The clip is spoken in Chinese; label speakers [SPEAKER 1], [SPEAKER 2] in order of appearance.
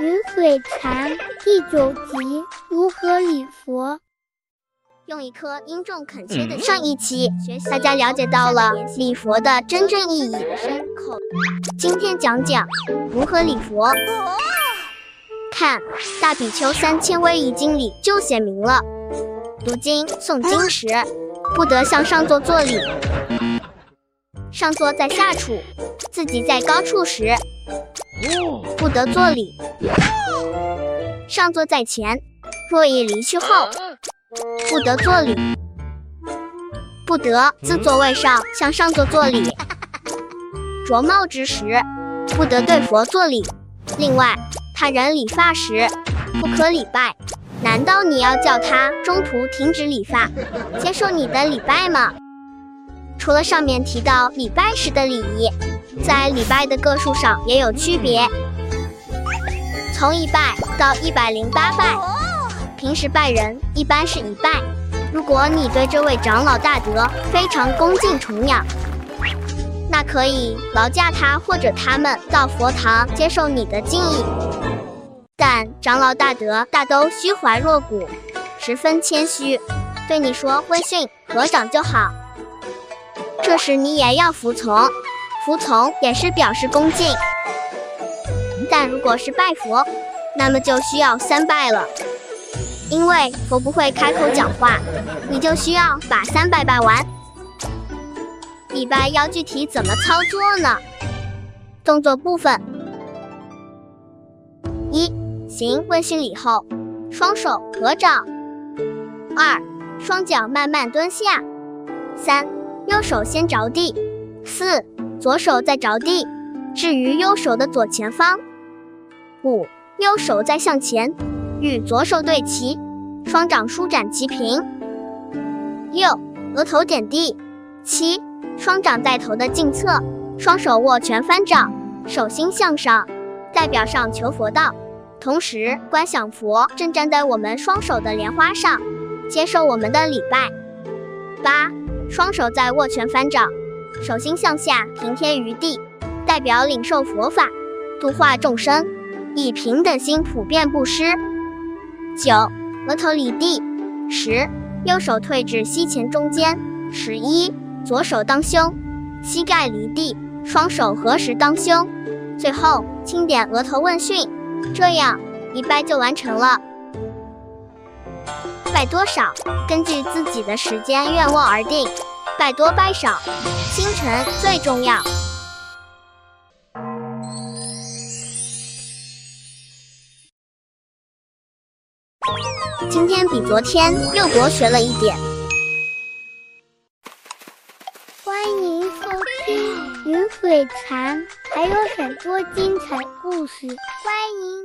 [SPEAKER 1] 云水禅第九集如何礼佛？
[SPEAKER 2] 用一颗殷重恳切的。上一期大家了解到了礼佛的真正意义，今天讲讲如何礼佛。看《大比丘三千威仪经》里就写明了，读经诵经时不得向上座作礼，上座在下处，自己在高处时不得作礼。上座在前，若已离去后，不得作礼。不得自座位上向上座作礼。着帽之时，不得对佛作礼。另外，他人理发时不可礼拜。难道你要叫他中途停止理发，接受你的礼拜吗？除了上面提到礼拜时的礼仪，在礼拜的个数上也有区别。从一拜到一百零八拜，平时拜人一般是一拜。如果你对这位长老大德非常恭敬崇仰，那可以劳驾他或者他们到佛堂接受你的敬意。但长老大德大都虚怀若谷，十分谦虚，对你说问讯合掌就好。这时你也要服从，服从也是表示恭敬。但如果是拜佛，那么就需要三拜了，因为佛不会开口讲话，你就需要把三拜拜完。礼拜要具体怎么操作呢？动作部分：一、行问讯礼后，双手合掌；二、双脚慢慢蹲下；三、右手先着地；四、左手在着地，置于右手的左前方。五，右手再向前，与左手对齐，双掌舒展齐平。六，额头点地。七，双掌在头的近侧，双手握拳翻掌，手心向上，代表上求佛道。同时观想佛正站在我们双手的莲花上，接受我们的礼拜。八，双手在握拳翻掌，手心向下平贴于地，代表领受佛法，度化众生。以平等心普遍布施。九，额头离地。十，右手退至膝前中间。十一，左手当胸，膝盖离地，双手合十当胸。最后轻点额头问讯，这样一拜就完成了。拜多少，根据自己的时间愿望而定，拜多拜少，清晨最重要。今天比昨天又多学了一点。
[SPEAKER 1] 欢迎收听云水禅，还有很多精彩故事，欢迎。